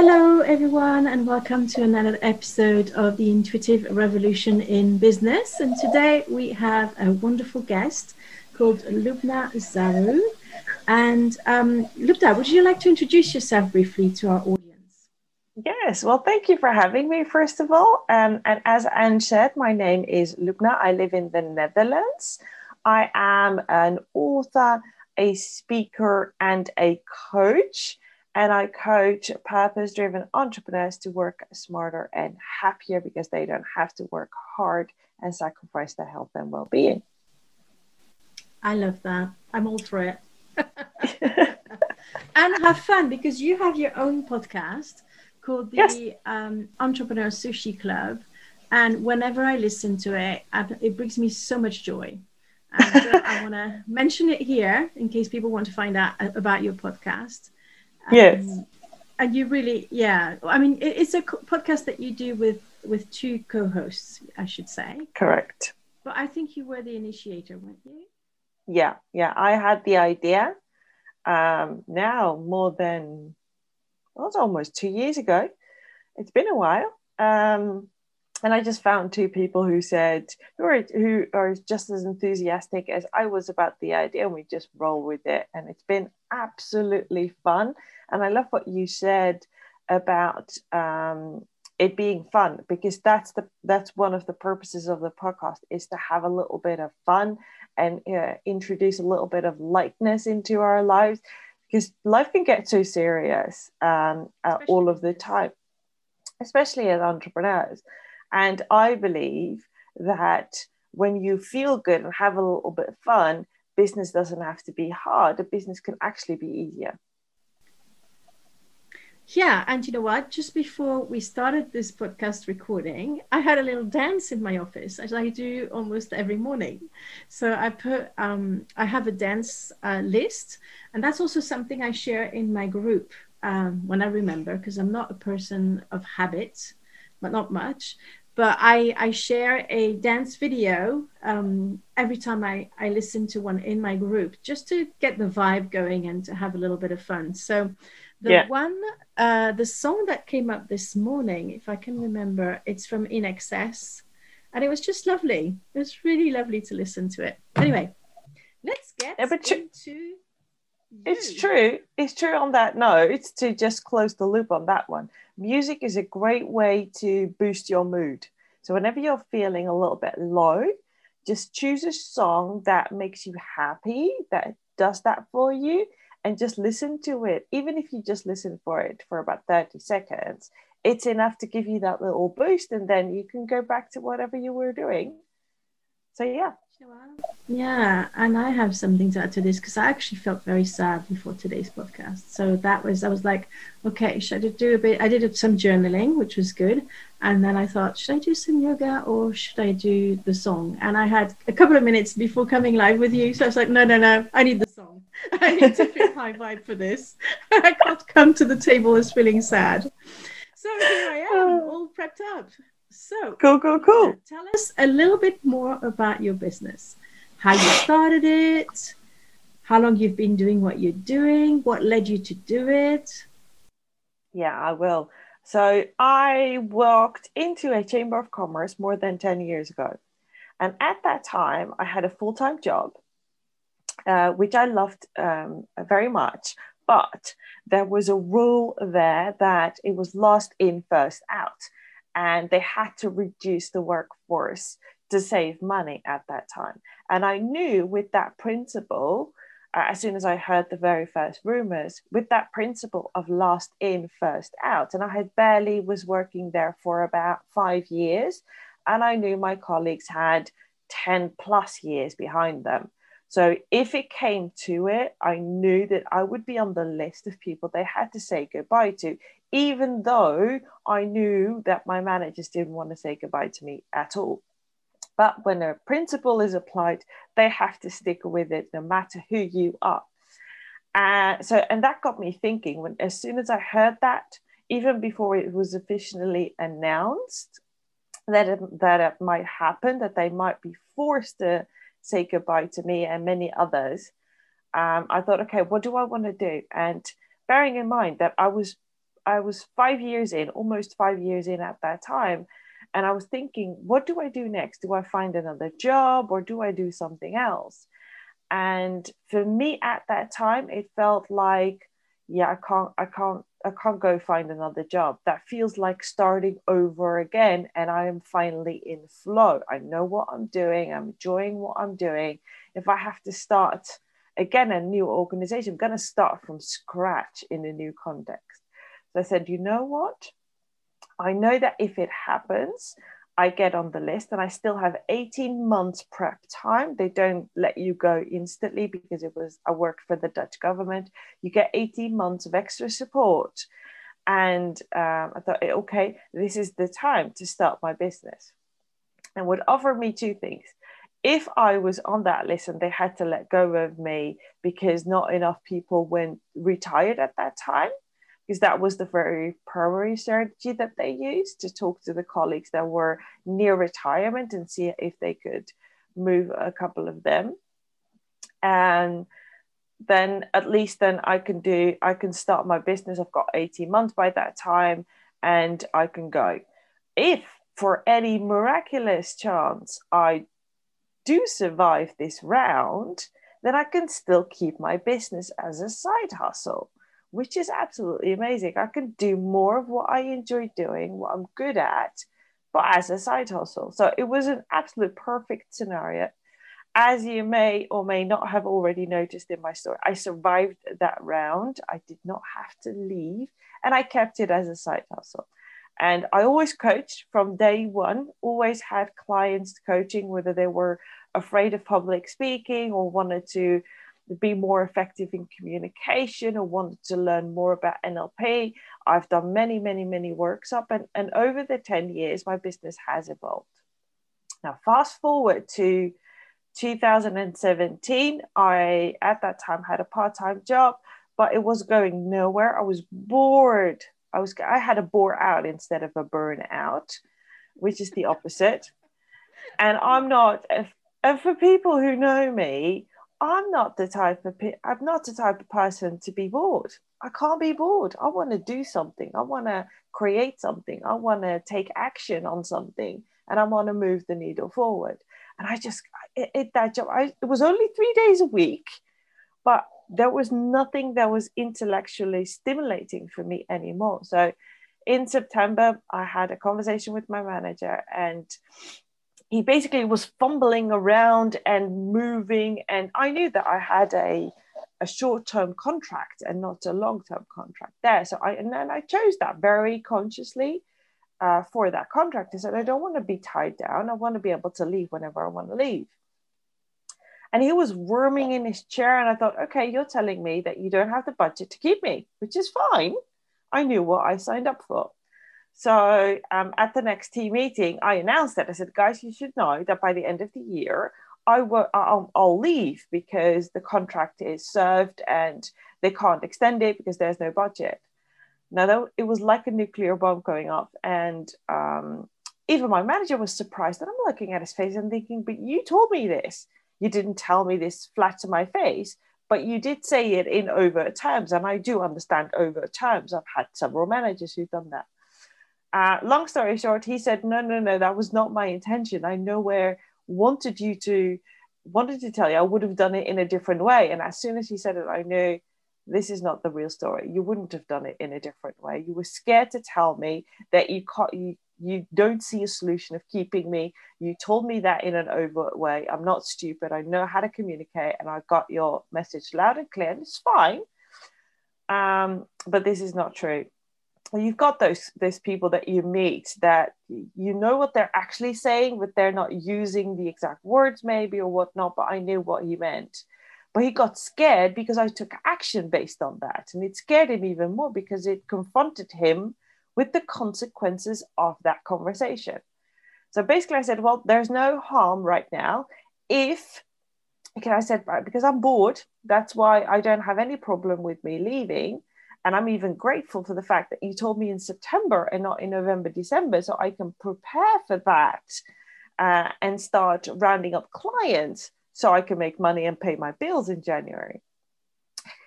Hello, everyone, and welcome to another episode of the Intuitive Revolution in Business. And today we have a wonderful guest called Lubna Zaru. And um, Lubna, would you like to introduce yourself briefly to our audience? Yes, well, thank you for having me, first of all. Um, and as Anne said, my name is Lubna. I live in the Netherlands. I am an author, a speaker, and a coach and I coach purpose driven entrepreneurs to work smarter and happier because they don't have to work hard and sacrifice their health and well being. I love that. I'm all for it. and have fun because you have your own podcast called the yes. um, Entrepreneur Sushi Club. And whenever I listen to it, it brings me so much joy. And uh, I want to mention it here in case people want to find out uh, about your podcast yes. Um, and you really yeah i mean it's a podcast that you do with with two co-hosts i should say. Correct. But i think you were the initiator weren't you? Yeah yeah i had the idea um now more than well it's almost two years ago. It's been a while. Um and I just found two people who said who are who are just as enthusiastic as I was about the idea, and we just roll with it. And it's been absolutely fun. And I love what you said about um, it being fun because that's the that's one of the purposes of the podcast is to have a little bit of fun and uh, introduce a little bit of lightness into our lives because life can get so serious um, uh, all of the time, especially as entrepreneurs. And I believe that when you feel good and have a little bit of fun, business doesn't have to be hard. A business can actually be easier. Yeah, and you know what? Just before we started this podcast recording, I had a little dance in my office, as I do almost every morning. So I put, um, I have a dance uh, list, and that's also something I share in my group um, when I remember, because I'm not a person of habit, but not much. But I, I share a dance video um, every time I, I listen to one in my group, just to get the vibe going and to have a little bit of fun. So the yeah. one, uh, the song that came up this morning, if I can remember, it's from INXS, and it was just lovely. It was really lovely to listen to it. Anyway, let's get yeah, but into. You. It's true. It's true on that note. It's to just close the loop on that one. Music is a great way to boost your mood. So whenever you're feeling a little bit low, just choose a song that makes you happy, that does that for you, and just listen to it. Even if you just listen for it for about 30 seconds, it's enough to give you that little boost, and then you can go back to whatever you were doing. So, yeah. Yeah, and I have something to add to this because I actually felt very sad before today's podcast. So that was, I was like, okay, should I do a bit? I did some journaling, which was good. And then I thought, should I do some yoga or should I do the song? And I had a couple of minutes before coming live with you. So I was like, no, no, no, I need the song. I need to feel high vibe for this. I can't come to the table as feeling sad. So here I am, all prepped up. So cool, cool, cool. Tell us a little bit more about your business, how you started it, how long you've been doing what you're doing, what led you to do it. Yeah, I will. So I walked into a chamber of commerce more than 10 years ago. And at that time, I had a full time job, uh, which I loved um, very much. But there was a rule there that it was last in, first out. And they had to reduce the workforce to save money at that time. And I knew with that principle, uh, as soon as I heard the very first rumors, with that principle of last in, first out. And I had barely was working there for about five years. And I knew my colleagues had 10 plus years behind them. So if it came to it, I knew that I would be on the list of people they had to say goodbye to, even though I knew that my managers didn't want to say goodbye to me at all. But when a principle is applied, they have to stick with it no matter who you are. And so, and that got me thinking when as soon as I heard that, even before it was officially announced that it, that it might happen, that they might be forced to say goodbye to me and many others, um, I thought, okay, what do I want to do? And bearing in mind that I was I was five years in, almost five years in at that time, and I was thinking, what do I do next? Do I find another job or do I do something else? And for me at that time, it felt like, yeah, I can't, I can't, I can't go find another job. That feels like starting over again. And I am finally in flow. I know what I'm doing. I'm enjoying what I'm doing. If I have to start again a new organization, I'm going to start from scratch in a new context. So I said, you know what? I know that if it happens, I get on the list and I still have 18 months prep time. They don't let you go instantly because it was I worked for the Dutch government. You get 18 months of extra support. And um, I thought, okay, this is the time to start my business. And would offer me two things. If I was on that list and they had to let go of me because not enough people went retired at that time, because that was the very primary strategy that they used to talk to the colleagues that were near retirement and see if they could move a couple of them. And then at least then i can do i can start my business. I've got 18 months by that time and i can go. If for any miraculous chance i do survive this round then i can still keep my business as a side hustle which is absolutely amazing. I can do more of what I enjoy doing, what I'm good at, but as a side hustle. So it was an absolute perfect scenario. As you may or may not have already noticed in my story, I survived that round. I did not have to leave and I kept it as a side hustle. And I always coached from day one, always had clients coaching, whether they were afraid of public speaking or wanted to be more effective in communication or wanted to learn more about NLP. I've done many, many, many workshops, and, and over the 10 years, my business has evolved. Now, fast forward to 2017, I at that time had a part-time job, but it was going nowhere. I was bored. I was I had a bore out instead of a burnout, which is the opposite. And I'm not and for people who know me, I'm not the type of I'm not the type of person to be bored. I can't be bored. I want to do something. I want to create something. I want to take action on something, and I want to move the needle forward. And I just it, it that job. I, it was only three days a week, but there was nothing that was intellectually stimulating for me anymore. So, in September, I had a conversation with my manager, and he basically was fumbling around and moving and i knew that i had a a short-term contract and not a long-term contract there. So i and then i chose that very consciously uh, for that contract. I said i don't want to be tied down. I want to be able to leave whenever i want to leave. And he was worming in his chair and i thought okay you're telling me that you don't have the budget to keep me which is fine. I knew what i signed up for so um, at the next team meeting, I announced that I said, guys, you should know that by the end of the year, I will I'll, I'll leave because the contract is served and they can't extend it because there's no budget. Now it was like a nuclear bomb going off, and um, even my manager was surprised. And I'm looking at his face and thinking, "But you told me this. You didn't tell me this flat to my face." But you did say it in overt terms, and I do understand overt terms. I've had several managers who've done that uh, long story short, he said, "No, no, no, that was not my intention. I nowhere wanted you to wanted to tell you. I would have done it in a different way." And as soon as he said it, I knew this is not the real story. You wouldn't have done it in a different way. You were scared to tell me that you can't, you you don't see a solution of keeping me. You told me that in an overt way. I'm not stupid. I know how to communicate, and I got your message loud and clear. And it's fine. Um, but this is not true you've got those those people that you meet that you know what they're actually saying, but they're not using the exact words maybe or whatnot. But I knew what he meant. But he got scared because I took action based on that, and it scared him even more because it confronted him with the consequences of that conversation. So basically, I said, well, there's no harm right now if okay, I said, right, because I'm bored, that's why I don't have any problem with me leaving and I'm even grateful for the fact that you told me in September and not in November, December, so I can prepare for that uh, and start rounding up clients so I can make money and pay my bills in January.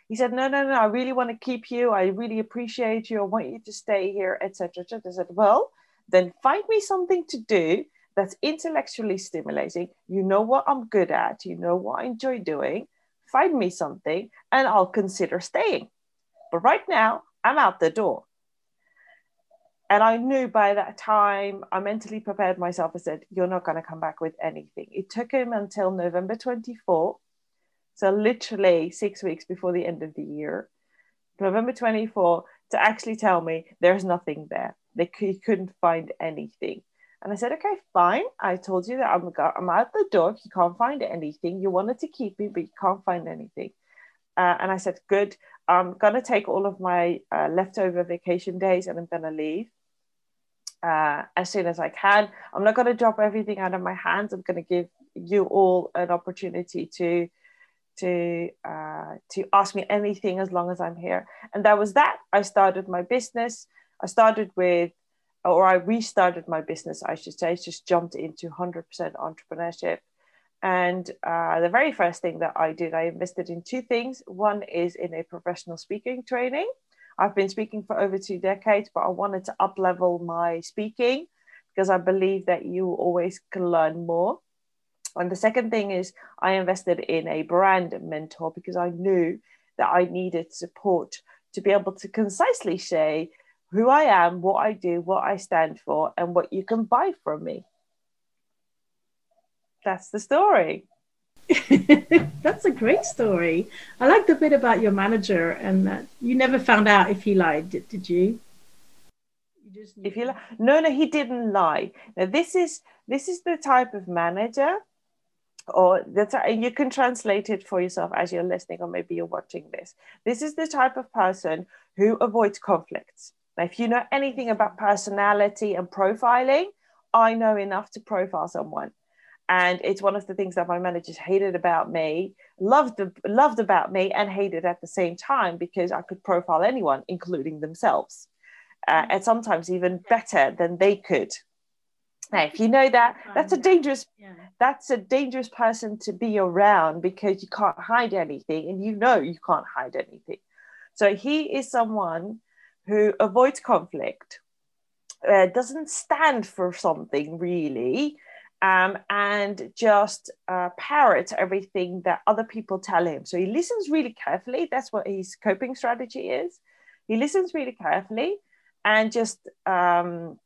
He said, No, no, no, I really want to keep you. I really appreciate you. I want you to stay here, etc. I said, Well, then find me something to do that's intellectually stimulating. You know what I'm good at, you know what I enjoy doing. Find me something and I'll consider staying. But right now, I'm out the door. And I knew by that time, I mentally prepared myself. I said, You're not going to come back with anything. It took him until November 24. So, literally six weeks before the end of the year, November 24, to actually tell me there's nothing there. They, he couldn't find anything. And I said, okay, fine. I told you that I'm, I'm out the door. You can't find anything. You wanted to keep me, but you can't find anything. Uh, and I said, good. I'm going to take all of my uh, leftover vacation days and I'm going to leave uh, as soon as I can. I'm not going to drop everything out of my hands. I'm going to give you all an opportunity to to uh, to ask me anything as long as I'm here. And that was that. I started my business. I started with, or I restarted my business, I should say. Just jumped into 100% entrepreneurship and uh, the very first thing that I did, I invested in two things. One is in a professional speaking training. I've been speaking for over two decades, but I wanted to up level my speaking because I believe that you always can learn more. And the second thing is I invested in a brand mentor because I knew that I needed support to be able to concisely say who I am, what I do, what I stand for, and what you can buy from me that's the story. that's a great story. I like the bit about your manager and that you never found out if he lied, did, did you? you just if he li- no, no, he didn't lie. Now this is this is the type of manager, or that you can translate it for yourself as you're listening, or maybe you're watching this. This is the type of person who avoids conflicts. Now, if you know anything about personality and profiling, I know enough to profile someone and it's one of the things that my managers hated about me loved loved about me and hated at the same time because i could profile anyone including themselves. Uh, and sometimes even better than they could. Now if you know that that's a dangerous yeah. that's a dangerous person to be around because you can't hide anything and you know you can't hide anything. So he is someone who avoids conflict uh, doesn't stand for something really um, and just uh, parrot everything that other people tell him. So he listens really carefully. That's what his coping strategy is. He listens really carefully and just um,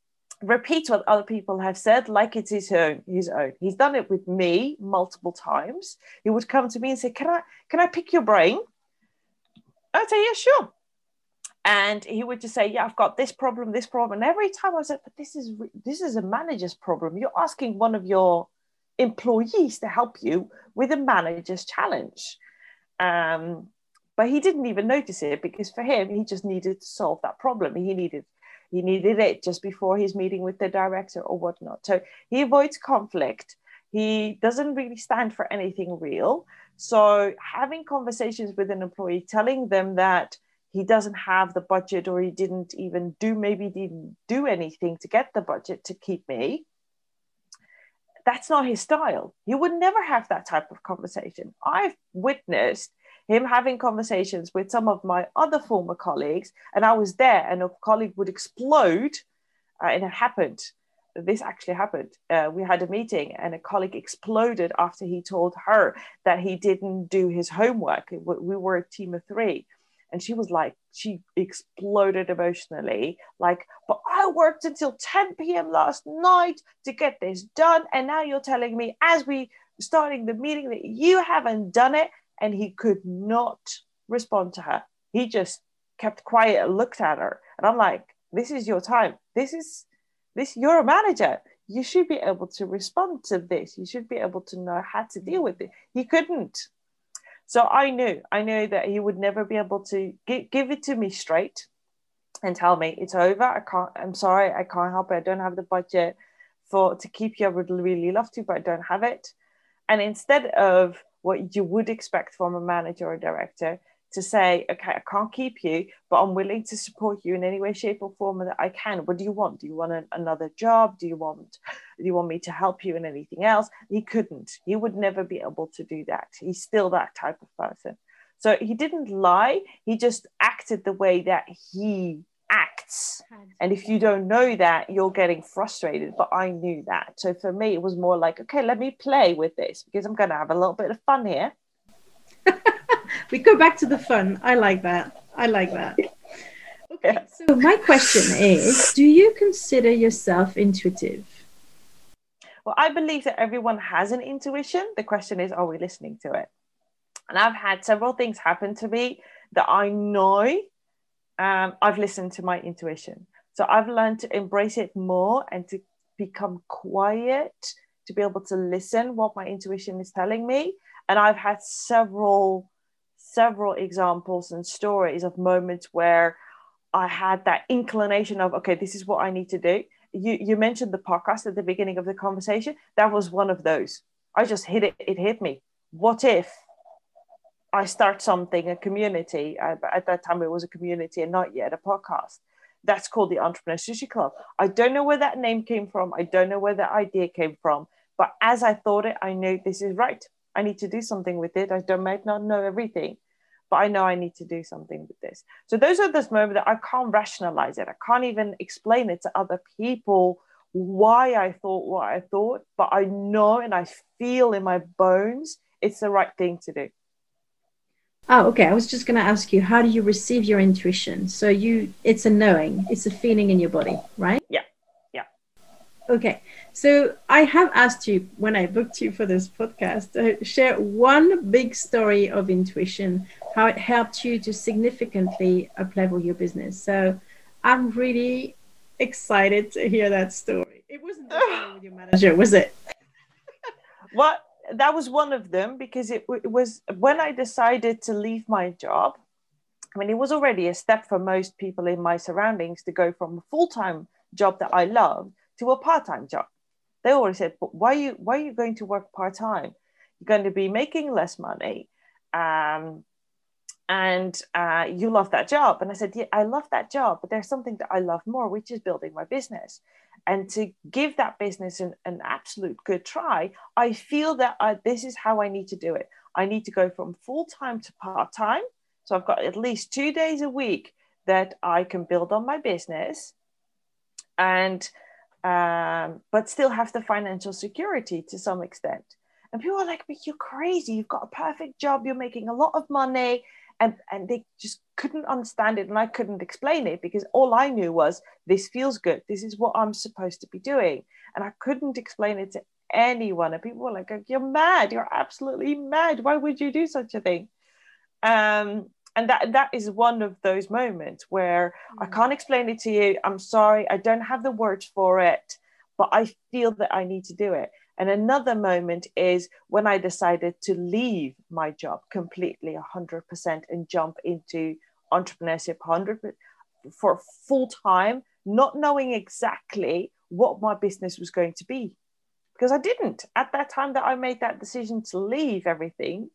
repeats what other people have said like it's his own. His own. He's done it with me multiple times. He would come to me and say, "Can I? Can I pick your brain?" I'd say, "Yeah, sure." And he would just say yeah i've got this problem this problem and every time i said but this is this is a manager's problem. You're asking one of your employees to help you with a manager's challenge. Um, but he didn't even notice it because for him he just needed to solve that problem. He needed he needed it just before his meeting with the director or whatnot. So he avoids conflict. He doesn't really stand for anything real. So having conversations with an employee telling them that he doesn't have the budget or he didn't even do maybe didn't do anything to get the budget to keep me. That's not his style. He would never have that type of conversation. I've witnessed him having conversations with some of my other former colleagues and i was there and a colleague would explode uh, and it happened. This actually happened. Uh, we had a meeting and a colleague exploded after he told her that he didn't do his homework. We were a team of three and she was like she exploded emotionally like but i worked until 10 p.m last night to get this done and now you're telling me as we starting the meeting that you haven't done it and he could not respond to her he just kept quiet and looked at her and i'm like this is your time. This is this you're a manager. You should be able to respond to this. You should be able to know how to deal with it. He couldn't. So I knew, I knew that he would never be able to give, give it to me straight and tell me it's over. I can't, I'm sorry, I can't help it. I don't have the budget for to keep you. I would really love to, but I don't have it. And instead of what you would expect from a manager or director, to say, okay, I can't keep you, but I'm willing to support you in any way, shape, or form that I can. What do you want? Do you want an, another job? Do you want do you want me to help you in anything else? He couldn't. He would never be able to do that. He's still that type of person. So he didn't lie. He just acted the way that he acts. And if you don't know that, you're getting frustrated. But I knew that. So for me, it was more like, okay, let me play with this because I'm going to have a little bit of fun here. we go back to the fun. I like that. I like that. Okay, so my question is Do you consider yourself intuitive? Well, I believe that everyone has an intuition. The question is, are we listening to it? And I've had several things happen to me that I know um, I've listened to my intuition. So I've learned to embrace it more and to become quiet, to be able to listen what my intuition is telling me. And I've had several several examples and stories of moments where I had that inclination of, okay, this is what I need to do. You, you mentioned the podcast at the beginning of the conversation. That was one of those. I just hit it, it hit me. What if I start something, a community? at that time, it was a community and not yet a podcast. That's called the Entrepreneur Sushi Club. I don't know where that name came from. I don't know where that idea came from. But as I thought it, I knew this is right. I need to do something with it. I don't might not know everything, but I know I need to do something with this. So those are those moments that I can't rationalize it. I can't even explain it to other people why I thought what I thought, but I know and I feel in my bones it's the right thing to do. Oh, okay. I was just going to ask you, how do you receive your intuition? So you, it's a knowing, it's a feeling in your body, right? Yeah, yeah. Okay. So I have asked you when I booked you for this podcast to share one big story of intuition, how it helped you to significantly uplevel your business. So I'm really excited to hear that story. It wasn't the with your manager, was it? What? That was one of them because it, it was when I decided to leave my job. I mean, it was already a step for most people in my surroundings to go from a full time job that I loved to a part time job they always said, but why are you why are you going to work part time? You're going to be making less money, um, and uh, you love that job. And I said, yeah, I love that job, but there's something that I love more, which is building my business. And to give that business an, an absolute good try, I feel that I, this is how I need to do it. I need to go from full time to part time. So I've got at least two days a week that I can build on my business. And um, but still have the financial security to some extent. And people are like, but you're crazy. You've got a perfect job. You're making a lot of money. And, and they just couldn't understand it. And I couldn't explain it because all I knew was this feels good. This is what I'm supposed to be doing. And I couldn't explain it to anyone. And people were like, you're mad. You're absolutely mad. Why would you do such a thing? Um, and that that is one of those moments where mm. I can't explain it to you. I'm sorry, I don't have the words for it, but I feel that I need to do it. And another moment is when I decided to leave my job completely 100% and jump into entrepreneurship 100 for full time, not knowing exactly what my business was going to be. Because I didn't. At that time that I made that decision to leave everything,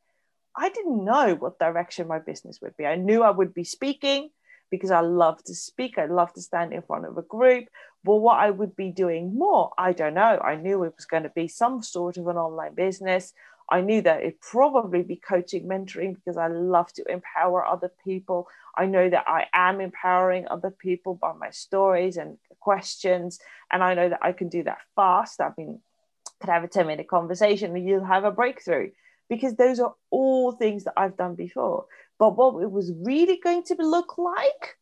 I didn't know what direction my business would be. I knew I would be speaking because I love to speak. I love to stand in front of a group. But what I would be doing more, I don't know. I knew it was going to be some sort of an online business. I knew that it'd probably be coaching, mentoring because I love to empower other people. I know that I am empowering other people by my stories and questions. And I know that I can do that fast. I mean, could have a 10 minute conversation and you'll have a breakthrough because those are all things that I've done before. But what it was really going to look like,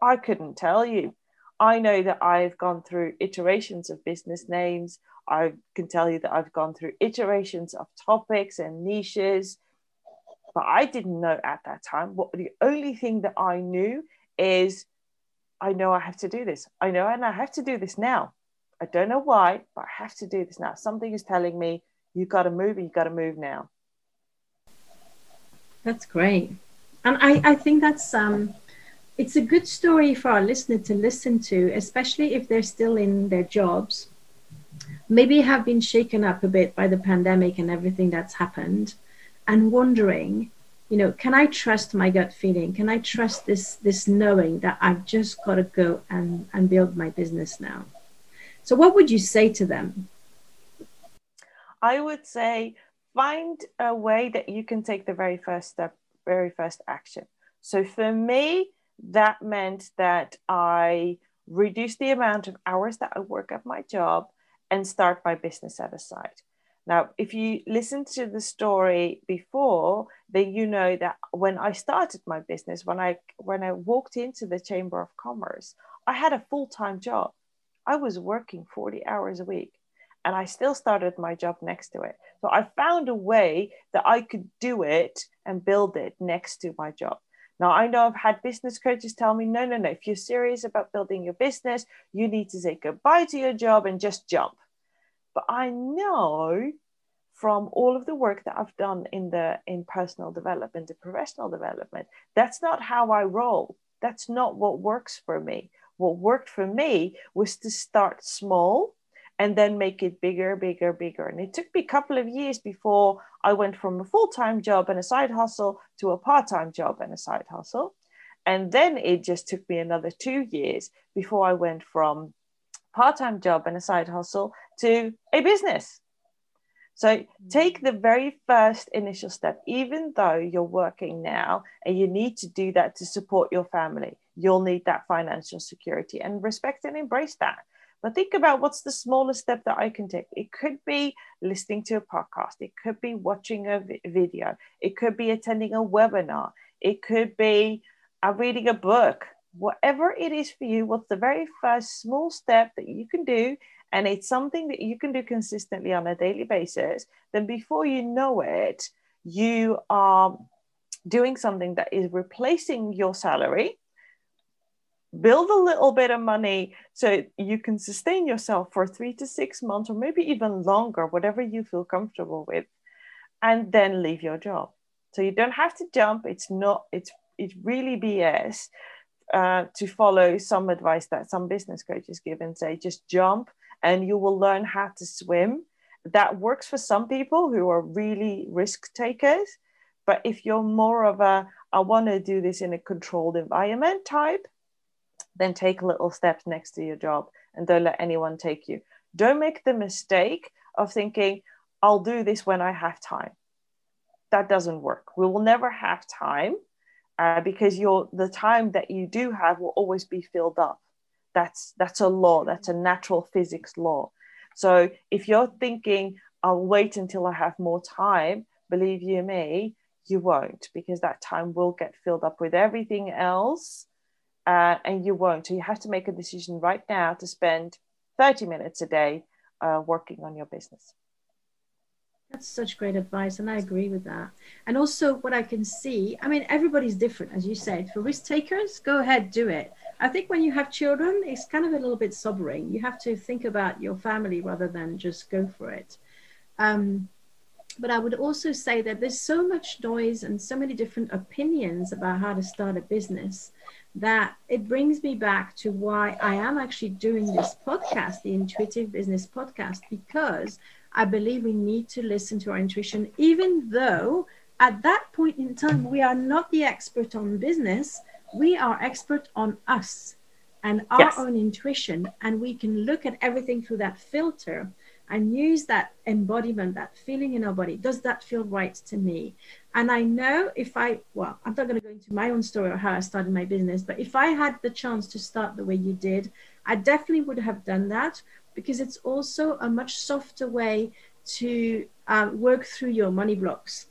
I couldn't tell you. I know that I've gone through iterations of business names. I can tell you that I've gone through iterations of topics and niches, but I didn't know at that time. What the only thing that I knew is I know I have to do this. I know and I have to do this now. I don't know why, but I have to do this now. Something is telling me you've got to move and you've got to move now. That's great. And I, I think that's um it's a good story for our listener to listen to, especially if they're still in their jobs, maybe have been shaken up a bit by the pandemic and everything that's happened, and wondering, you know, can I trust my gut feeling? Can I trust this this knowing that I've just got to go and, and build my business now? So what would you say to them? I would say find a way that you can take the very first step, very first action. So for me, that meant that I reduced the amount of hours that I work at my job and start my business at a side. Now, if you listen to the story before, then you know that when I started my business, when I when I walked into the Chamber of Commerce, I had a full-time job. I was working 40 hours a week and I still started my job next to it. So I found a way that I could do it and build it next to my job. Now, I know I've had business coaches tell me, no, no, no, if you're serious about building your business, you need to say goodbye to your job and just jump. But I know from all of the work that I've done in the in personal development and professional development, that's not how I roll. That's not what works for me. What worked for me was to start small and then make it bigger, bigger, bigger. And it took me a couple of years before I went from a full time job and a side hustle to a part time job and a side hustle. And then it just took me another two years before I went from part time job and a side hustle to a business. So mm. take the very first initial step, even though you're working now and you need to do that to support your family. You'll need that financial security and respect and embrace that. But think about what's the smallest step that I can take. It could be listening to a podcast, it could be watching a video, it could be attending a webinar, it could be uh, reading a book. Whatever it is for you, what's the very first small step that you can do? And it's something that you can do consistently on a daily basis. Then, before you know it, you are doing something that is replacing your salary build a little bit of money so you can sustain yourself for three to six months or maybe even longer whatever you feel comfortable with and then leave your job. So you don't have to jump. It's not it's it's really bs uh, to follow some advice that some business coaches give and say just jump and you will learn how to swim. That works for some people who are really risk takers but if you're more of a i want to do this in a controlled environment type then take little steps next to your job and don't let anyone take you. Don't make the mistake of thinking, I'll do this when I have time. That doesn't work. We will never have time uh, because the time that you do have will always be filled up. That's that's a law. That's a natural physics law. So if you're thinking, I'll wait until I have more time, believe you me, you won't because that time will get filled up with everything else uh, and you won't. So you have to make a decision right now to spend 30 minutes a day uh, working on your business. That's such great advice, and I agree with that. And also, what I can see, I mean, everybody's different, as you said. For risk takers, go ahead, do it. I think when you have children, it's kind of a little bit sobering. You have to think about your family rather than just go for it. Um, but I would also say that there's so much noise and so many different opinions about how to start a business that it brings me back to why I am actually doing this podcast, the Intuitive Business Podcast, because I believe we need to listen to our intuition, even though at that point in time we are not the expert on business, we are expert on us and our yes. own intuition, and we can look at everything through that filter and use that embodiment, that feeling in our body. Does that feel right to me? And I know if I, well, I'm not going to go into my own story or how I started my business, but if I had the chance to start the way you did, I definitely would have done that because it's also a much softer way to um, work through your money blocks.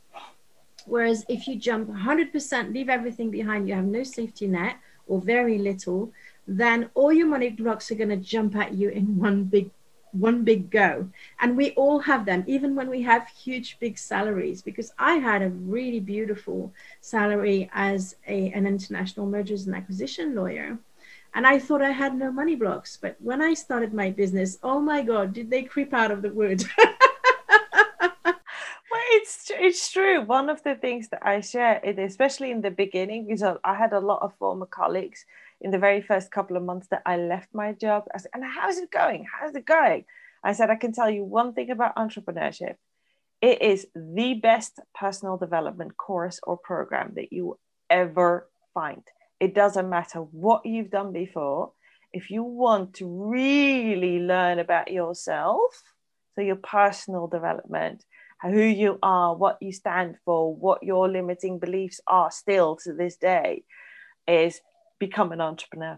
Whereas if you jump 100%, leave everything behind, you have no safety net or very little, then all your money blocks are going to jump at you in one big one big go. And we all have them, even when we have huge, big salaries, because I had a really beautiful salary as a, an international mergers and acquisition lawyer. And I thought I had no money blocks. But when I started my business, oh my God, did they creep out of the wood? it's it's true. One of the things that I share, especially in the beginning, because I had a lot of former colleagues in the very first couple of months that I left my job. I said, and how's it going? How's it going? I said, I can tell you one thing about entrepreneurship. It is the best personal development course or program that you ever find. It doesn't matter what you've done before. If you want to really learn about yourself, so your personal development, who you are, what you stand for, what your limiting beliefs are still to this day, is become an entrepreneur.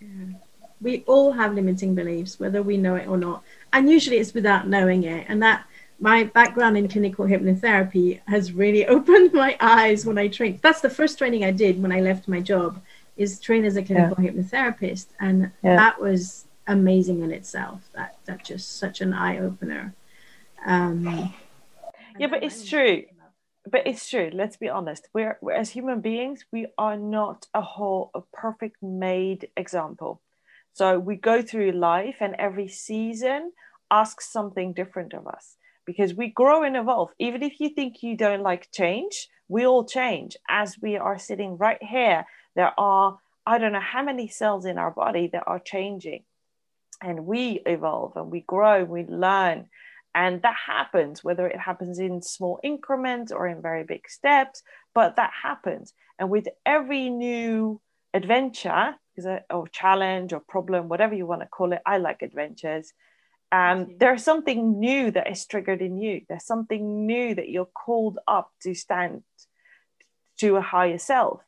Yeah. We all have limiting beliefs, whether we know it or not. And usually it's without knowing it. And that my background in clinical hypnotherapy has really opened my eyes when I trained. That's the first training I did when I left my job is train as a clinical yeah. hypnotherapist. And yeah. that was amazing in itself. That that just such an eye opener. Um, yeah, but it's true. But it's true. Let's be honest. We're, we're as human beings, we are not a whole, a perfect made example. So we go through life, and every season asks something different of us because we grow and evolve. Even if you think you don't like change, we all change. As we are sitting right here, there are, I don't know how many cells in our body that are changing. And we evolve and we grow, we learn. And that happens, whether it happens in small increments or in very big steps, but that happens. And with every new adventure, or challenge or problem, whatever you want to call it, I like adventures um, there's something new that is triggered in you. There's something new that you're called up to stand to a higher self.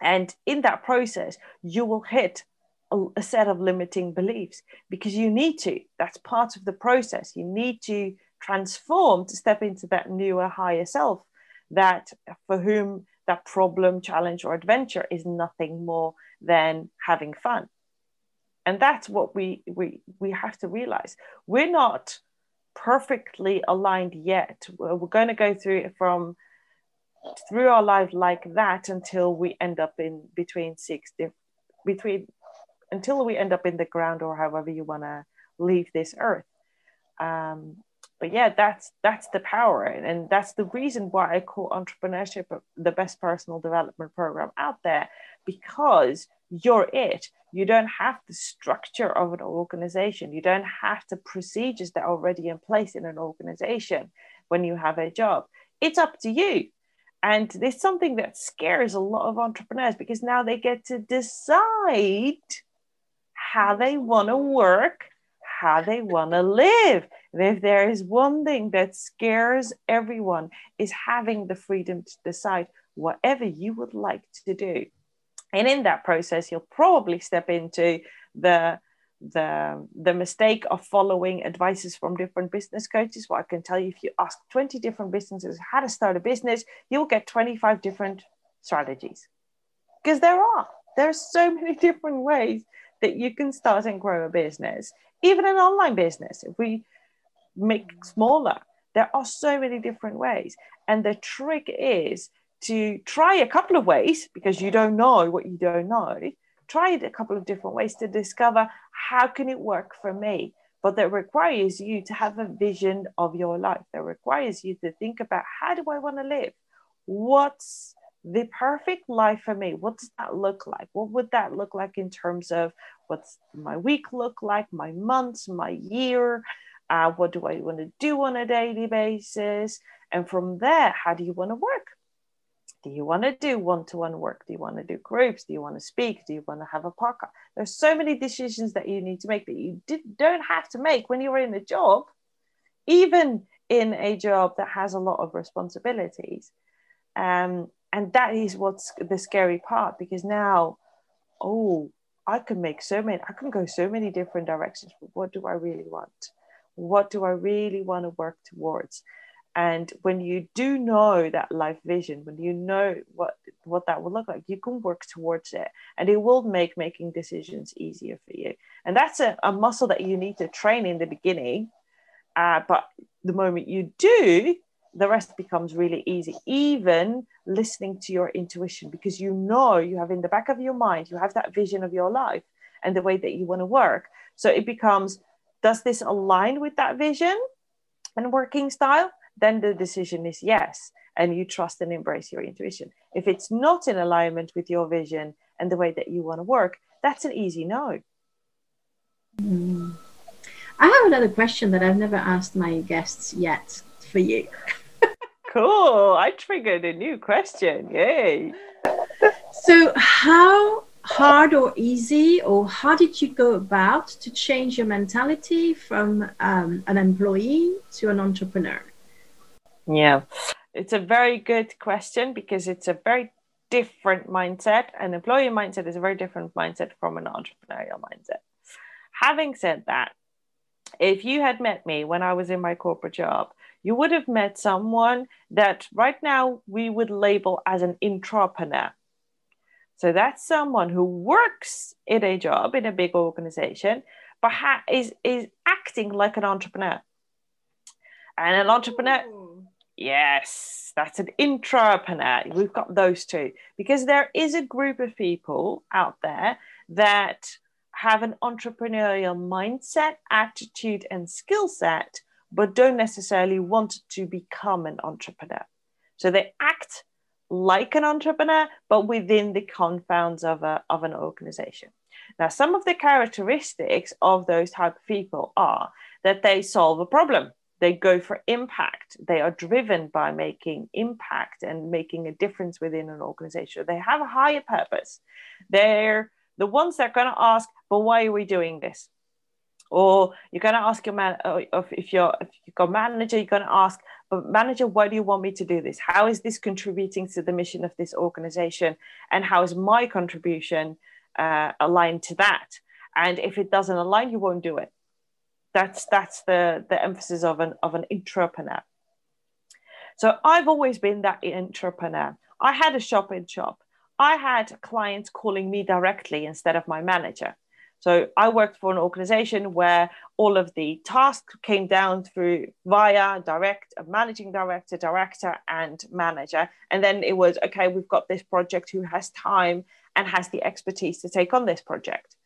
And in that process, you will hit a, set of limiting beliefs because you need to. That's part of the process. You need to transform to step into that newer, higher self that for whom that problem, challenge, or adventure is nothing more than having fun and that's what we we we have to realize we're not perfectly aligned yet we're going to go through it from through our life like that until we end up in between six between until we end up in the ground or however you want to leave this earth. Um, but yeah that's that's the power and that's the reason why i call entrepreneurship the best personal development program out there because you're it. You don't have the structure of an organization. You don't have the procedures that are already in place in an organization when you have a job. It's up to you. And there's something that scares a lot of entrepreneurs because now they get to decide how they want to work how they want to live if there is one thing that scares everyone is having the freedom to decide whatever you would like to do. And in that process you'll probably step into the the the mistake of following advices from different business coaches. What i can tell you if you ask 20 different businesses how to start a business you'll get 25 different strategies. Because there are. There's so many different ways that you can start and grow a business even an online business if we make smaller. There are so many different ways. And the trick is to try a couple of ways because you don't know what you don't know. Try a couple of different ways to discover how can it work for me. But that requires you to have a vision of your life. That requires you to think about how do i want to live? What's the perfect life for me what does that look like? What would that look like in terms of what's my week look like my months my year? Uh, what do i want to do on a daily basis? And from there how do you want to work? Do you want to do one-to-one work? Do you want to do groups? Do you want to speak? Do you want to have a podcast? There's so many decisions that you need to make that you did, don't have to make when you're in a job even in a job that has a lot of responsibilities. Um, and that is what's the scary part because now oh i can make so many i can go so many different directions. But what do i really want? What do i really want to work towards? And when you do know that life vision when you know what what that will look like you can work towards it. And it will make making decisions easier for you. And that's a, a muscle that you need to train in the beginning uh, but the moment you do the rest becomes really easy even listening to your intuition because you know you have in the back of your mind you have that vision of your life and the way that you want to work. So it becomes does this align with that vision and working style? Then the decision is yes and you trust and embrace your intuition. If it's not in alignment with your vision and the way that you want to work that's an easy no. Mm. i have another question that i've never asked my guests yet for you cool. I triggered a new question. Yay. So, how hard or easy, or how did you go about to change your mentality from um, an employee to an entrepreneur? Yeah, it's a very good question because it's a very different mindset. An employee mindset is a very different mindset from an entrepreneurial mindset. Having said that, if you had met me when I was in my corporate job, you would have met someone that right now we would label as an intrapreneur. So that's someone who works in a job in a big organization, but ha- is, is acting like an entrepreneur. And an entrepreneur, Ooh. yes, that's an intrapreneur. We've got those two because there is a group of people out there that have an entrepreneurial mindset, attitude, and skill set, but don't necessarily want to become an entrepreneur. So they act like an entrepreneur, but within the confounds of, a, of an organization. Now, some of the characteristics of those type of people are that they solve a problem. They go for impact. They are driven by making impact and making a difference within an organization. They have a higher purpose. They're the ones that are going to ask, but why are we doing this? Or you're going to ask your man uh, if you're if you've got manager you're going to ask but manager why do you want me to do this? How is this contributing to the mission of this organization? And how is my contribution uh, aligned to that? And if it doesn't align you won't do it. That's that's the the emphasis of an of an entrepreneur so i've always been that entrepreneur i had a shop in shop. I had clients calling me directly instead of my manager so I worked for an organization where all of the tasks came down through via direct, managing director, director, and manager. And then it was okay, we've got this project who has time and has the expertise to take on this project.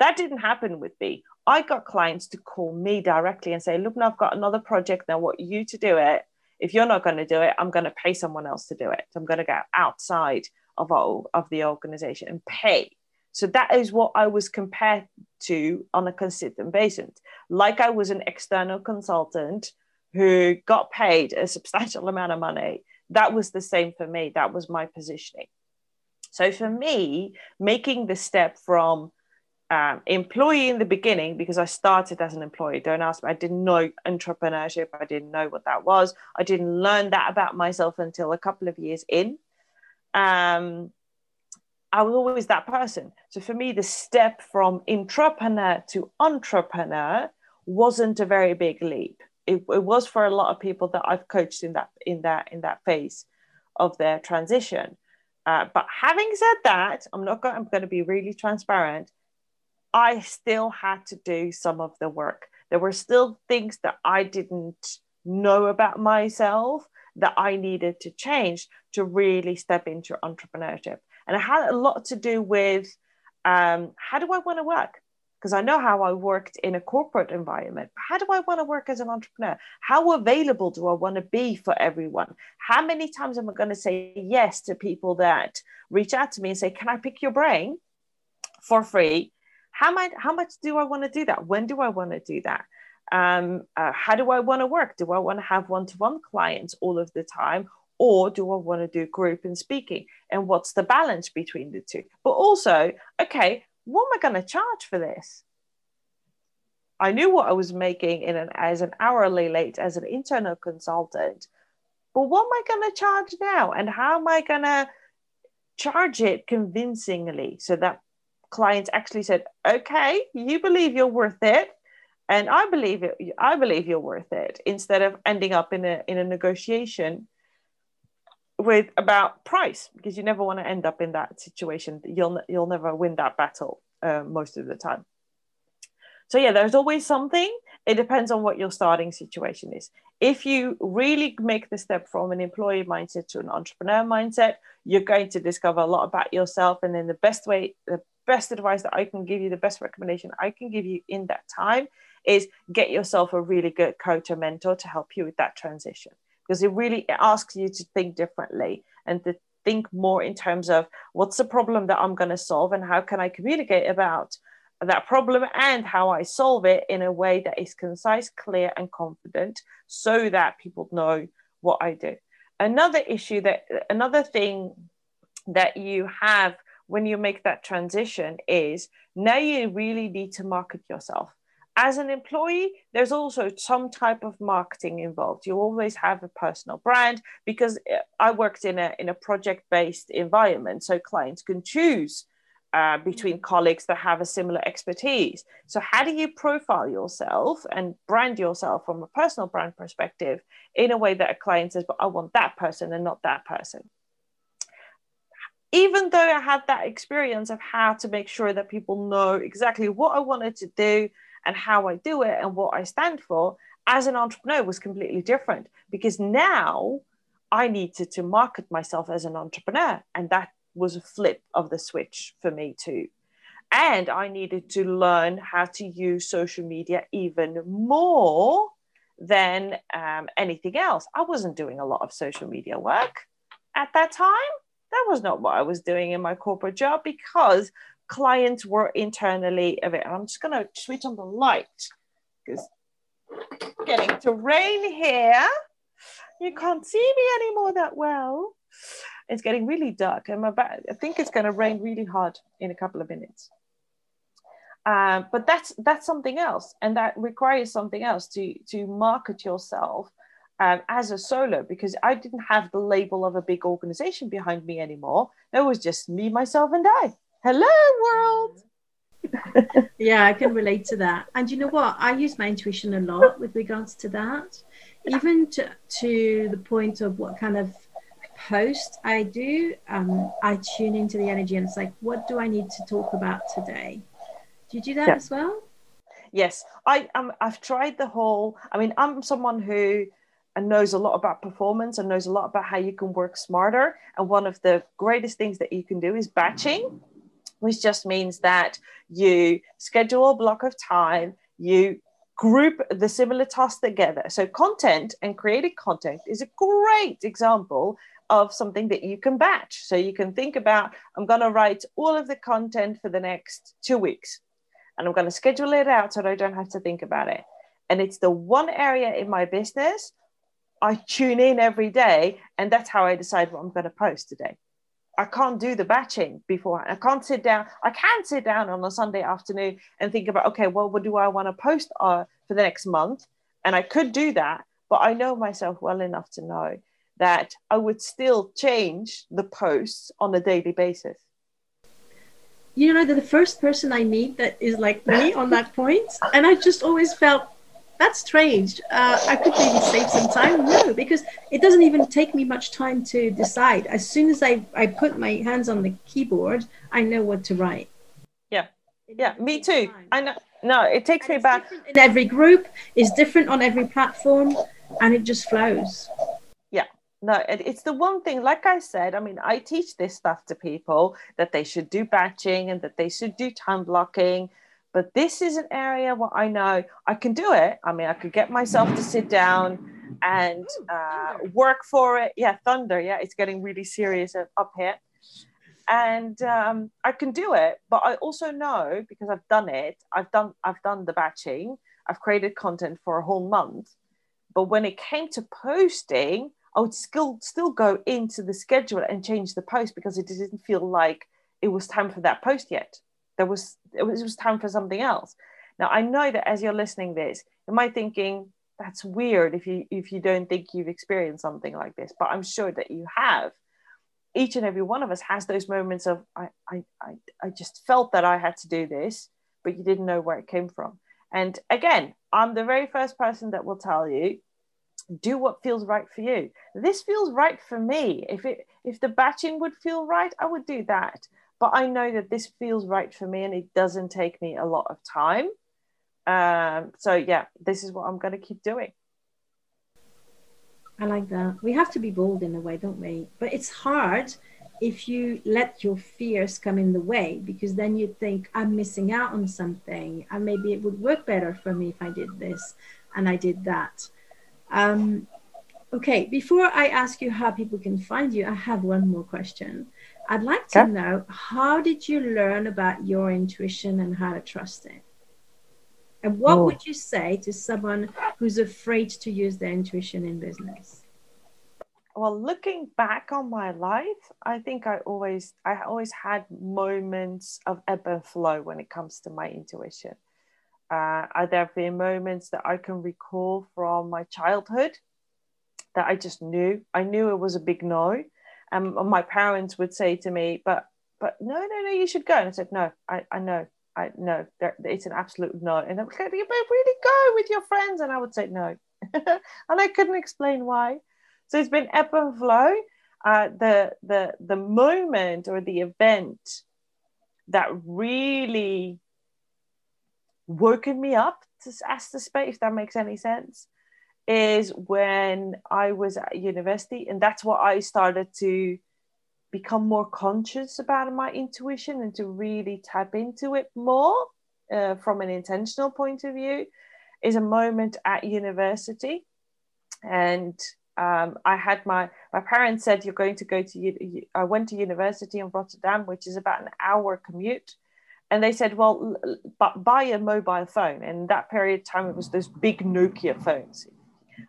That didn't happen with me. I got clients to call me directly and say, look, now I've got another project. Now I want you to do it. If you're not going to do it, I'm going to pay someone else to do it. I'm going to go outside of, our, of the organization and pay so that is what I was compared to on a consistent basis. Like I was an external consultant who got paid a substantial amount of money. That was the same for me. That was my positioning. So for me, making the step from um, employee in the beginning, because I started as an employee, don't ask me, I didn't know entrepreneurship. I didn't know what that was. I didn't learn that about myself until a couple of years in. Um, I was always that person. So for me, the step from intrapreneur to entrepreneur wasn't a very big leap. It, it, was for a lot of people that I've coached in that in that in that phase of their transition. Uh, but having said that, I'm not going. I'm going to be really transparent. I still had to do some of the work. There were still things that I didn't know about myself that I needed to change to really step into entrepreneurship. And it had a lot to do with um, how do I want to work? Because I know how I worked in a corporate environment. How do I want to work as an entrepreneur? How available do I want to be for everyone? How many times am I going to say yes to people that reach out to me and say, Can I pick your brain for free? How, how much do I want to do that? When do I want to do that? Um, uh, how do I want to work? Do I want to have one to one clients all of the time? Or do I want to do group and speaking? And what's the balance between the two? But also, okay, what am I going to charge for this? I knew what I was making in an as an hourly rate as an internal consultant, but what am I going to charge now? And how am I going to charge it convincingly so that clients actually said, "Okay, you believe you're worth it." And I believe it, I believe you're worth it instead of ending up in a in a negotiation with about price because you never want to end up in that situation. You'll you'll never win that battle uh, most of the time. So yeah, there's always something. It depends on what your starting situation is. if you really make the step from an employee mindset to an entrepreneur mindset, you're going to discover a lot about yourself. And then the best way, the best advice that I can give you, the best recommendation I can give you in that time is get yourself a really good coach or mentor to help you with that transition because it really asks you to think differently and to think more in terms of what's the problem that I'm going to solve and how can I communicate about that problem and how I solve it in a way that is concise, clear, and confident so that people know what I do. Another issue that, another thing that you have when you make that transition is now you really need to market yourself. As an employee, there's also some type of marketing involved. You always have a personal brand because I worked in a in a project based environment, so clients can choose uh, between colleagues that have a similar expertise. So, how do you profile yourself and brand yourself from a personal brand perspective in a way that a client says, But I want that person and not that person? Even though I had that experience of how to make sure that people know exactly what I wanted to do and how I do it and what I stand for, as an entrepreneur was completely different because now I needed to market myself as an entrepreneur. And that was a flip of the switch for me too. And I needed to learn how to use social media even more than um, anything else. I wasn't doing a lot of social media work at that time. That was not what I was doing in my corporate job because clients were internally it. I'm just going to switch on the light because getting to rain here. You can't see me anymore that well. It's getting really dark. I'm about, I think it's going to rain really hard in a couple of minutes. Um, but that's that's something else, and that requires something else to to market yourself um, as a solo because I didn't have the label of a big organization behind me anymore. It was just me, myself, and I. Hello, world. yeah, I can relate to that. And you know what? I use my intuition a lot with regards to that, even to, to the point of what kind of post I do, um, I tune into the energy and it's like, what do I need to talk about today? Do you do that yeah. as well? Yes, I um, I've tried the whole. I mean, I'm someone who knows a lot about performance and knows a lot about how you can work smarter. And one of the greatest things that you can do is batching, which just means that you schedule a block of time, you group the similar tasks together. So, content and creating content is a great example of something that you can batch. So you can think about, I'm going to write all of the content for the next two weeks and I'm going to schedule it out so I don't have to think about it. And it's the one area in my business I tune in every day, and that's how I decide what I'm going to post today. I can't do the batching before. I can't sit down. I can sit down on a Sunday afternoon and think about, okay, well, what do I want to post uh, for the next month? And I could do that, but I know myself well enough to know that I would still change the posts on a daily basis. You know, the first person I meet that is like me on that point, and I just always felt that's strange. Uh, I could maybe save some time. No, because it doesn't even take me much time to decide. As soon as I, I put my hands on the keyboard, I know what to write. Yeah, yeah, me too. Time. I know. No, it takes and me back. In every group, is different on every platform, and it just flows Yeah. no it's the one thing like i said i mean i teach this stuff to people that they should do batching and that they should do time blocking but this is an area where i know i can do it. I mean i could get myself to sit down and uh, work for it. Yeah thunder. Yeah it's getting really serious up here. And um, i can do it but i also know because i've done it i've done i've done the batching i've created content for a whole month. But when it came to posting I would still still go into the schedule and change the post because it didn't feel like it was time for that post yet. There was it was, it was time for something else. Now I know that as you're listening this, you might thinking that's weird if you if you don't think you've experienced something like this, but I'm sure that you have. Each and every one of us has those moments of I I I, I just felt that I had to do this, but you didn't know where it came from. And again, I'm the very first person that will tell you do what feels right for you this feels right for me if it if the batching would feel right i would do that but i know that this feels right for me and it doesn't take me a lot of time um, so yeah this is what i'm going to keep doing I like that. We have to be bold in a way, don't we? But it's hard if you let your fears come in the way because then you think I'm missing out on something and maybe it would work better for me if I did this and I did that. Um, okay, before I ask you how people can find you, I have one more question. I'd like to okay. know how did you learn about your intuition and how to trust it? And what oh. would you say to someone who's afraid to use their intuition in business? Well, looking back on my life, I think I always I always had moments of ebb and flow when it comes to my intuition. Uh, there have been moments that I can recall from my childhood that I just knew. I knew it was a big no, and my parents would say to me, "But, but no, no, no, you should go." And I said, "No, I, I know, I know, it's an absolute no. And I'm like, you really go with your friends. And I would say no. and I couldn't explain why. So it's been ebb and flow. Uh, the the the moment or the event that really woken me up to ask the space, if that makes any sense, is when I was at university, and that's what I started to become more conscious about my intuition and to really tap into it more uh, from an intentional point of view is a moment at university. And um, I had my my parents said you're going to go to I went to university in Rotterdam which is about an hour commute. And they said well buy a mobile phone. And that period of time it was those big Nokia phones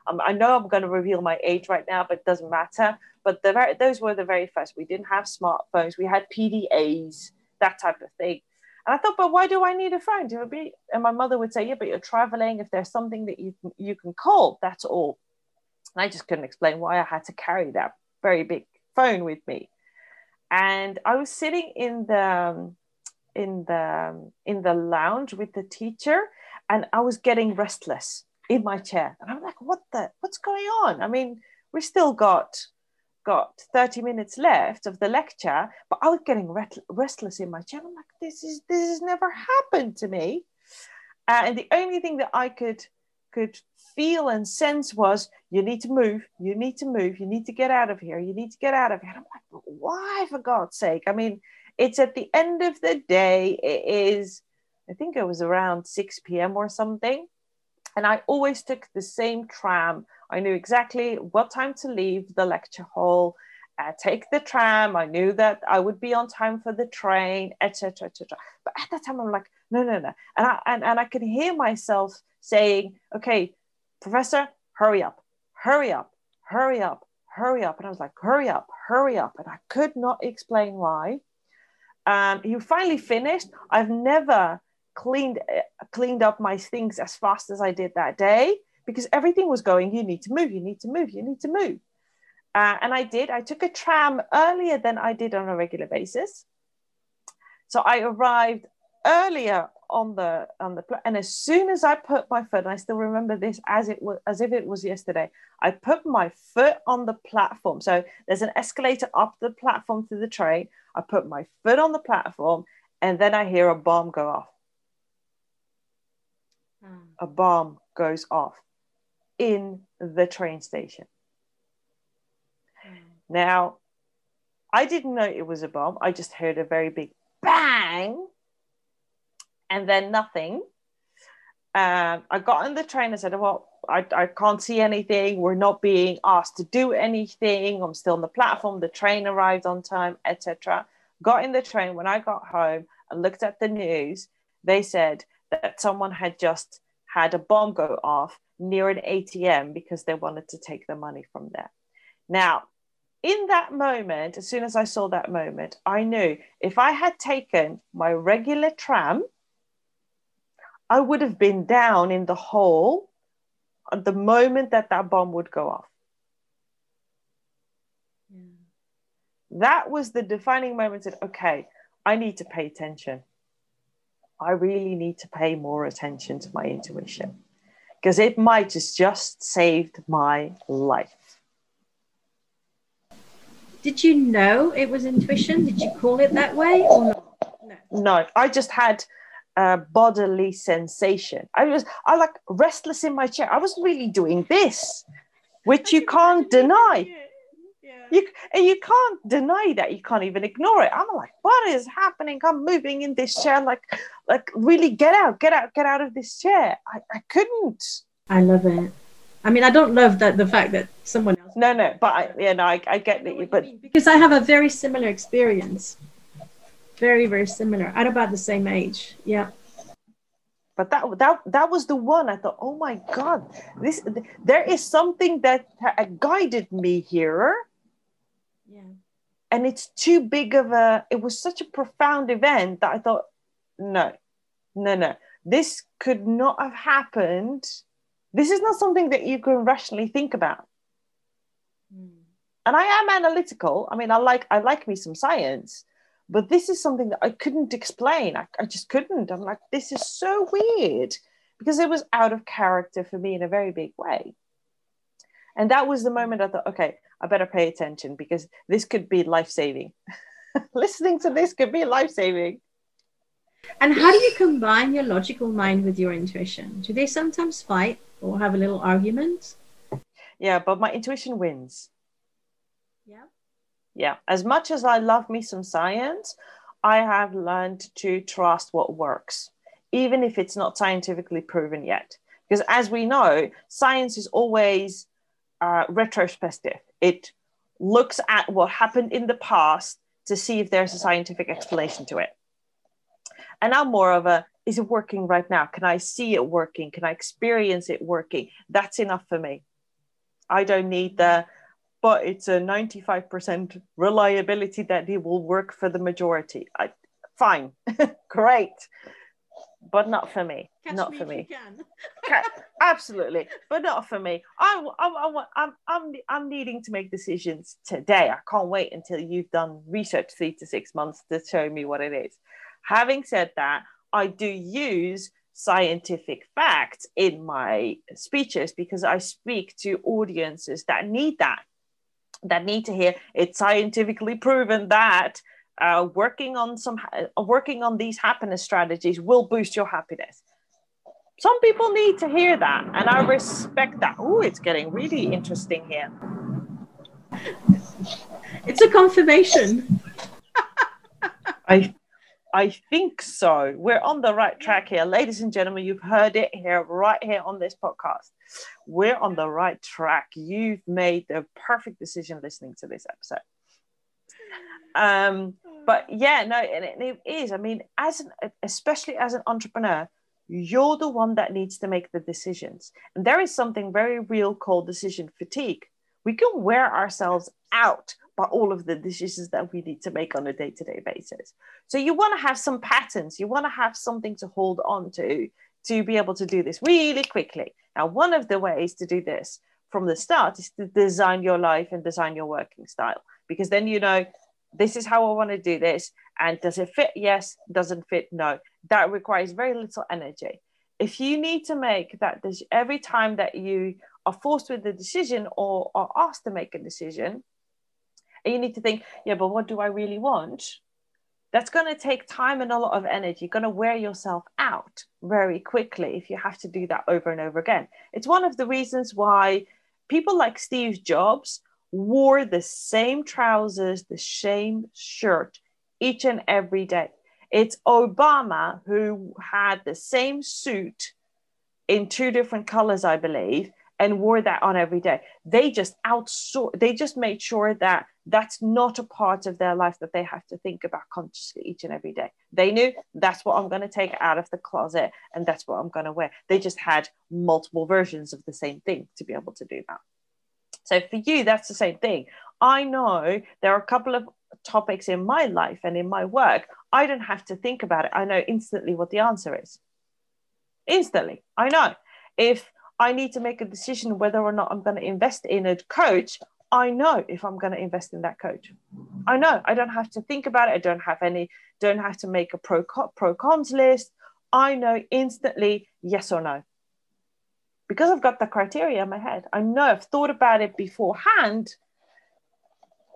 um, I know I'm going to reveal my age right now but it doesn't matter but the very, those were the very first. We didn't have smartphones. We had PDAs, that type of thing. And I thought, but why do I need a phone? Do be? And my mother would say, yeah, but you're traveling. If there's something that you you can call, that's all. And I just couldn't explain why I had to carry that very big phone with me. And I was sitting in the in the in the lounge with the teacher, and I was getting restless in my chair. And I'm like, what the what's going on? I mean, we still got got 30 minutes left of the lecture, but I was getting restless in my chair. I'm like, this is this has never happened to me. Uh, and the only thing that I could could feel and sense was, you need to move, you need to move, you need to get out of here, you need to get out of here. And I'm like, why, for God's sake? I mean, it's at the end of the day, it is, I think it was around 6 p.m. or something. And I always took the same tram I knew exactly what time to leave the lecture hall, uh, take the tram. I knew that I would be on time for the train, etc., etc. But at that time, I'm like, no, no, no, and I and, and I could hear myself saying, okay, professor, hurry up, hurry up, hurry up, hurry up, and I was like, hurry up, hurry up, and I could not explain why. Um, he finally finished. I've never cleaned cleaned up my things as fast as I did that day because everything was going, you need to move, you need to move, you need to move. Uh, and I did. I took a tram earlier than I did on a regular basis. So I arrived earlier on the on the and as soon as I put my foot, I still remember this as it was as if it was yesterday. I put my foot on the platform. So there's an escalator up the platform to the train. I put my foot on the platform, and then I hear a bomb go off. Mm. A bomb goes off in the train station. Now, I didn't know it was a bomb. I just heard a very big bang and then nothing. Um, I got on the train and said, Well, I, I can't see anything. We're not being asked to do anything. I'm still on the platform. The train arrived on time, etc. Got in the train. When I got home and looked at the news, they said that someone had just had a bomb go off near an ATM because they wanted to take the money from there. Now, in that moment, as soon as I saw that moment, I knew if I had taken my regular tram, I would have been down in the hole at the moment that that bomb would go off. Yeah. That was the defining moment that, okay, I need to pay attention. I really need to pay more attention to my intuition because it might have just saved my life. Did you know it was intuition? Did you call it that way or not? No, no I just had a bodily sensation. I was I like restless in my chair. I wasn't really doing this. which you can't deny. You, and you can't deny that. You can't even ignore it. I'm like, what is happening? I'm moving in this chair. Like, like really get out, get out, get out of this chair. I, I couldn't. I love it. I mean, I don't love that the fact that someone else. No, no, but I, yeah, no, I, I get that. You, but because I have a very similar experience, very, very similar at about the same age. Yeah but that that that was the one i thought oh my god this there is something that guided me here yeah and it's too big of a it was such a profound event that i thought no no no this could not have happened this is not something that you can rationally think about mm. and i am analytical i mean i like i like me some science but this is something that I couldn't explain. I, I just couldn't. I'm like, this is so weird because it was out of character for me in a very big way. And that was the mm. moment I thought, okay, I better pay attention because this could be life saving. Listening to this could be life saving. And how do you combine your logical mind with your intuition? Do they sometimes fight or have a little argument? Yeah, but my intuition wins. Yeah yeah as much as i love me some science i have learned to trust what works even if it's not scientifically proven yet because as we know science is always uh, retrospective. It looks at what happened in the past to see if there's a scientific explanation to it. And i'm more of a is it working right now? Can i see it working? Can i experience it working? That's enough for me. I don't need the but it's a 95% reliability that it will work for the majority. I, fine, great, but not for me. Catch not me for me. Absolutely, but not for me. I, I, I, I'm, I'm, I'm needing to make decisions today. I can't wait until you've done research three to six months to show me what it is. Having said that, I do use scientific facts in my speeches because I speak to audiences that need that that need to hear it's scientifically proven that uh, working on some uh, working on these happiness strategies will boost your happiness some people need to hear that and i respect that oh it's getting really interesting here it's a confirmation i I think so. We're on the right track here. Ladies and gentlemen, you've heard it here, right here on this podcast. We're on the right track. You've made the perfect decision listening to this episode. Um, but yeah, no, and it, it is. I mean, as an, especially as an entrepreneur, you're the one that needs to make the decisions. And there is something very real called decision fatigue. We can wear ourselves out by all of the decisions that we need to make on a day-to-day basis so you want to have some patterns you want to have something to hold on to to be able to do this really quickly now one of the ways to do this from the start is to design your life and design your working style because then you know this is how i want to do this and does it fit? Yes doesn't fit? No. That requires very little energy. If you need to make that every time that you are forced with a decision or are asked to make a decision and you need to think yeah but what do i really want? That's going to take time and a lot of energy. You're going to wear yourself out very quickly if you have to do that over and over again. It's one of the reasons why people like steve jobs wore the same trousers the same shirt each and every day it's obama who had the same suit in two different colors i believe and wore that on every day. They just outsourced, they just made sure that that's not a part of their life that they have to think about consciously each and every day. They knew that's what I'm going to take out of the closet and that's what I'm going to wear. They just had multiple versions of the same thing to be able to do that. So for you, that's the same thing. I know there are a couple of topics in my life and in my work. I don't have to think about it. I know instantly what the answer is. Instantly, I know. If I need to make a decision whether or not I'm going to invest in a coach. I know if I'm going to invest in that coach. I know I don't have to think about it. I don't have any, don't have to make a pro pro cons list. I know instantly yes or no. Because I've got the criteria in my head. I know I've thought about it beforehand.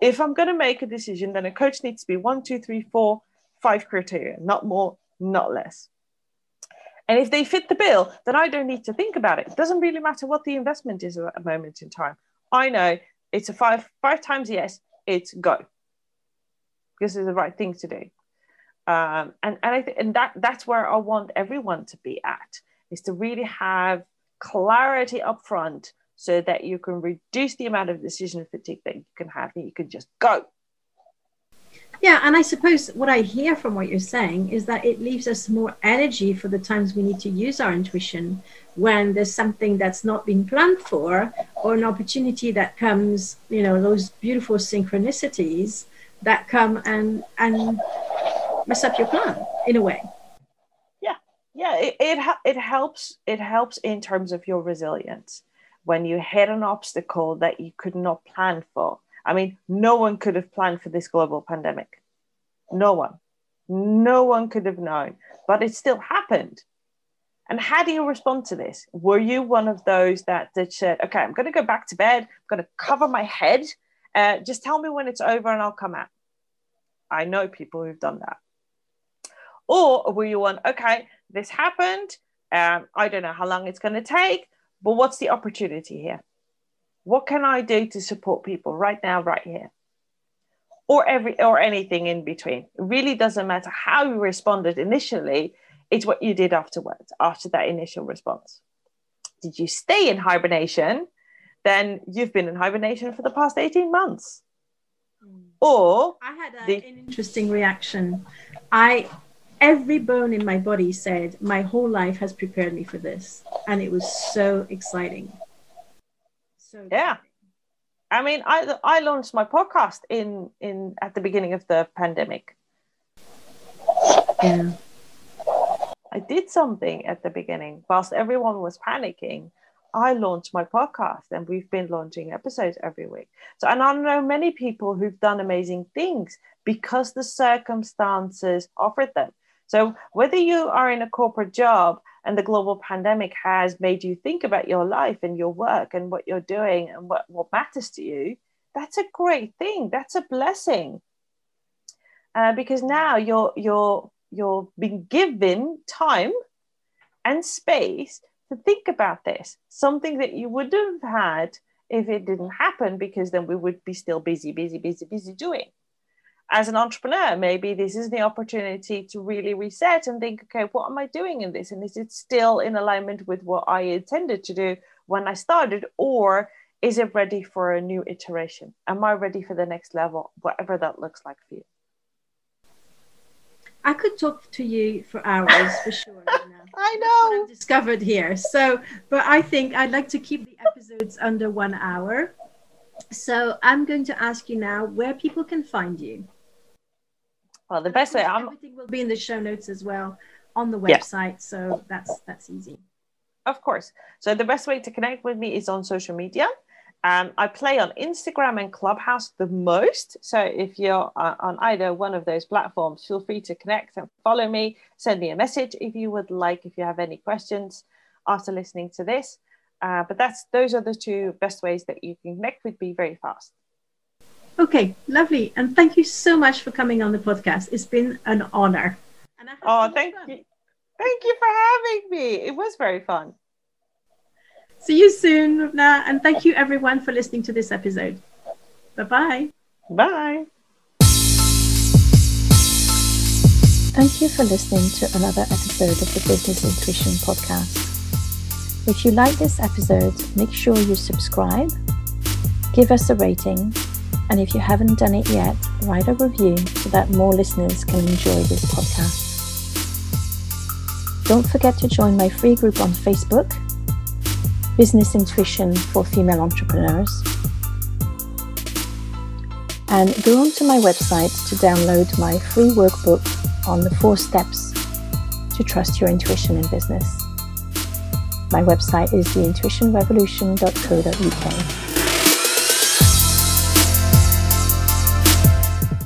If I'm going to make a decision, then a coach needs to be one, two, three, four, five criteria, not more, not less. And if they fit the bill, then I don't need to think about it. It doesn't really matter what the investment is at a moment in time. I know it's a five five times yes, it's go. This is the right thing to do. Um, and and I th- and that that's where I want everyone to be at is to really have clarity up front so that you can reduce the amount of decision fatigue that you can have and you can just go yeah, and I suppose what I hear from what you're saying is that it leaves us more energy for the times we need to use our intuition when there's something that's not been planned for or an opportunity that comes, you know, those beautiful synchronicities that come and and mess up your plan in a way. Yeah. It it, it helps it helps in terms of your resilience when you hit an obstacle that you could not plan for I mean, no one could have planned for this global pandemic. No one. No one could have known, but it still happened. And how do you respond to this? Were you one of those that, that said, okay, I'm going to go back to bed, I'm going to cover my head, uh, just tell me when it's over and I'll come out? I know people who've done that. Or were you one, okay, this happened, um, I don't know how long it's going to take, but what's the opportunity here? What can I do to support people right now, right here? Or every or anything in between. It really doesn't matter how you responded initially, it's what you did afterwards, after that initial response. Did you stay in hibernation? Then you've been in hibernation for the past 18 months. Hmm. Or I had a, the, an interesting reaction. I every bone in my body said my whole life has prepared me for this and it was so exciting so yeah. I mean, I I launched my podcast in in at the beginning of the pandemic. Yeah. I did something at the beginning whilst everyone was panicking. I launched my podcast and we've been launching episodes every week. So, and I know many people who've done amazing things because the circumstances offered them. So, whether you are in a corporate job and the global pandemic has made you think about your life and your work and what you're doing and what, what matters to you, that's a great thing. That's a blessing. Uh, because now you're you're you're being given time and space to think about this, something that you wouldn't have had if it didn't happen, because then we would be still busy, busy, busy, busy doing as an entrepreneur, maybe this is the opportunity to really reset and think, okay, what am I doing in this? And is it still in alignment with what I intended to do when I started? Or is it ready for a new iteration? Am I ready for the next level, whatever that looks like for you? I could talk to you for hours for sure. I know. I've discovered here. So, but I think I'd like to keep the episodes under one hour. So I'm going to ask you now where people can find you. Well, the best way I'm everything will be in the show notes as well on the website, yeah. so that's that's easy. Of course. So the best way to connect with me is on social media. Um, I play on Instagram and Clubhouse the most. So if you're uh, on either one of those platforms, feel free to connect and follow me. Send me a message if you would like, if you have any questions after listening to this. Uh, but that's those are the two best ways that you can connect with me very fast. Okay, lovely. And thank you so much for coming on the podcast. It's been an honor. oh, thank fun. you. Thank you for having me. It was very fun. See you soon, Rupna. And thank you everyone for listening to this episode. Bye-bye. Bye. Thank you for listening to another episode of the Business Intuition Podcast. If you like this episode, make sure you subscribe, give us a rating, and if you haven't done it yet, write a review so that more listeners can enjoy this podcast. Don't forget to join my free group on Facebook, Business Intuition for Female Entrepreneurs. And go onto my website to download my free workbook on the four steps to trust your intuition in business. My website is theintuitionrevolution.co.uk.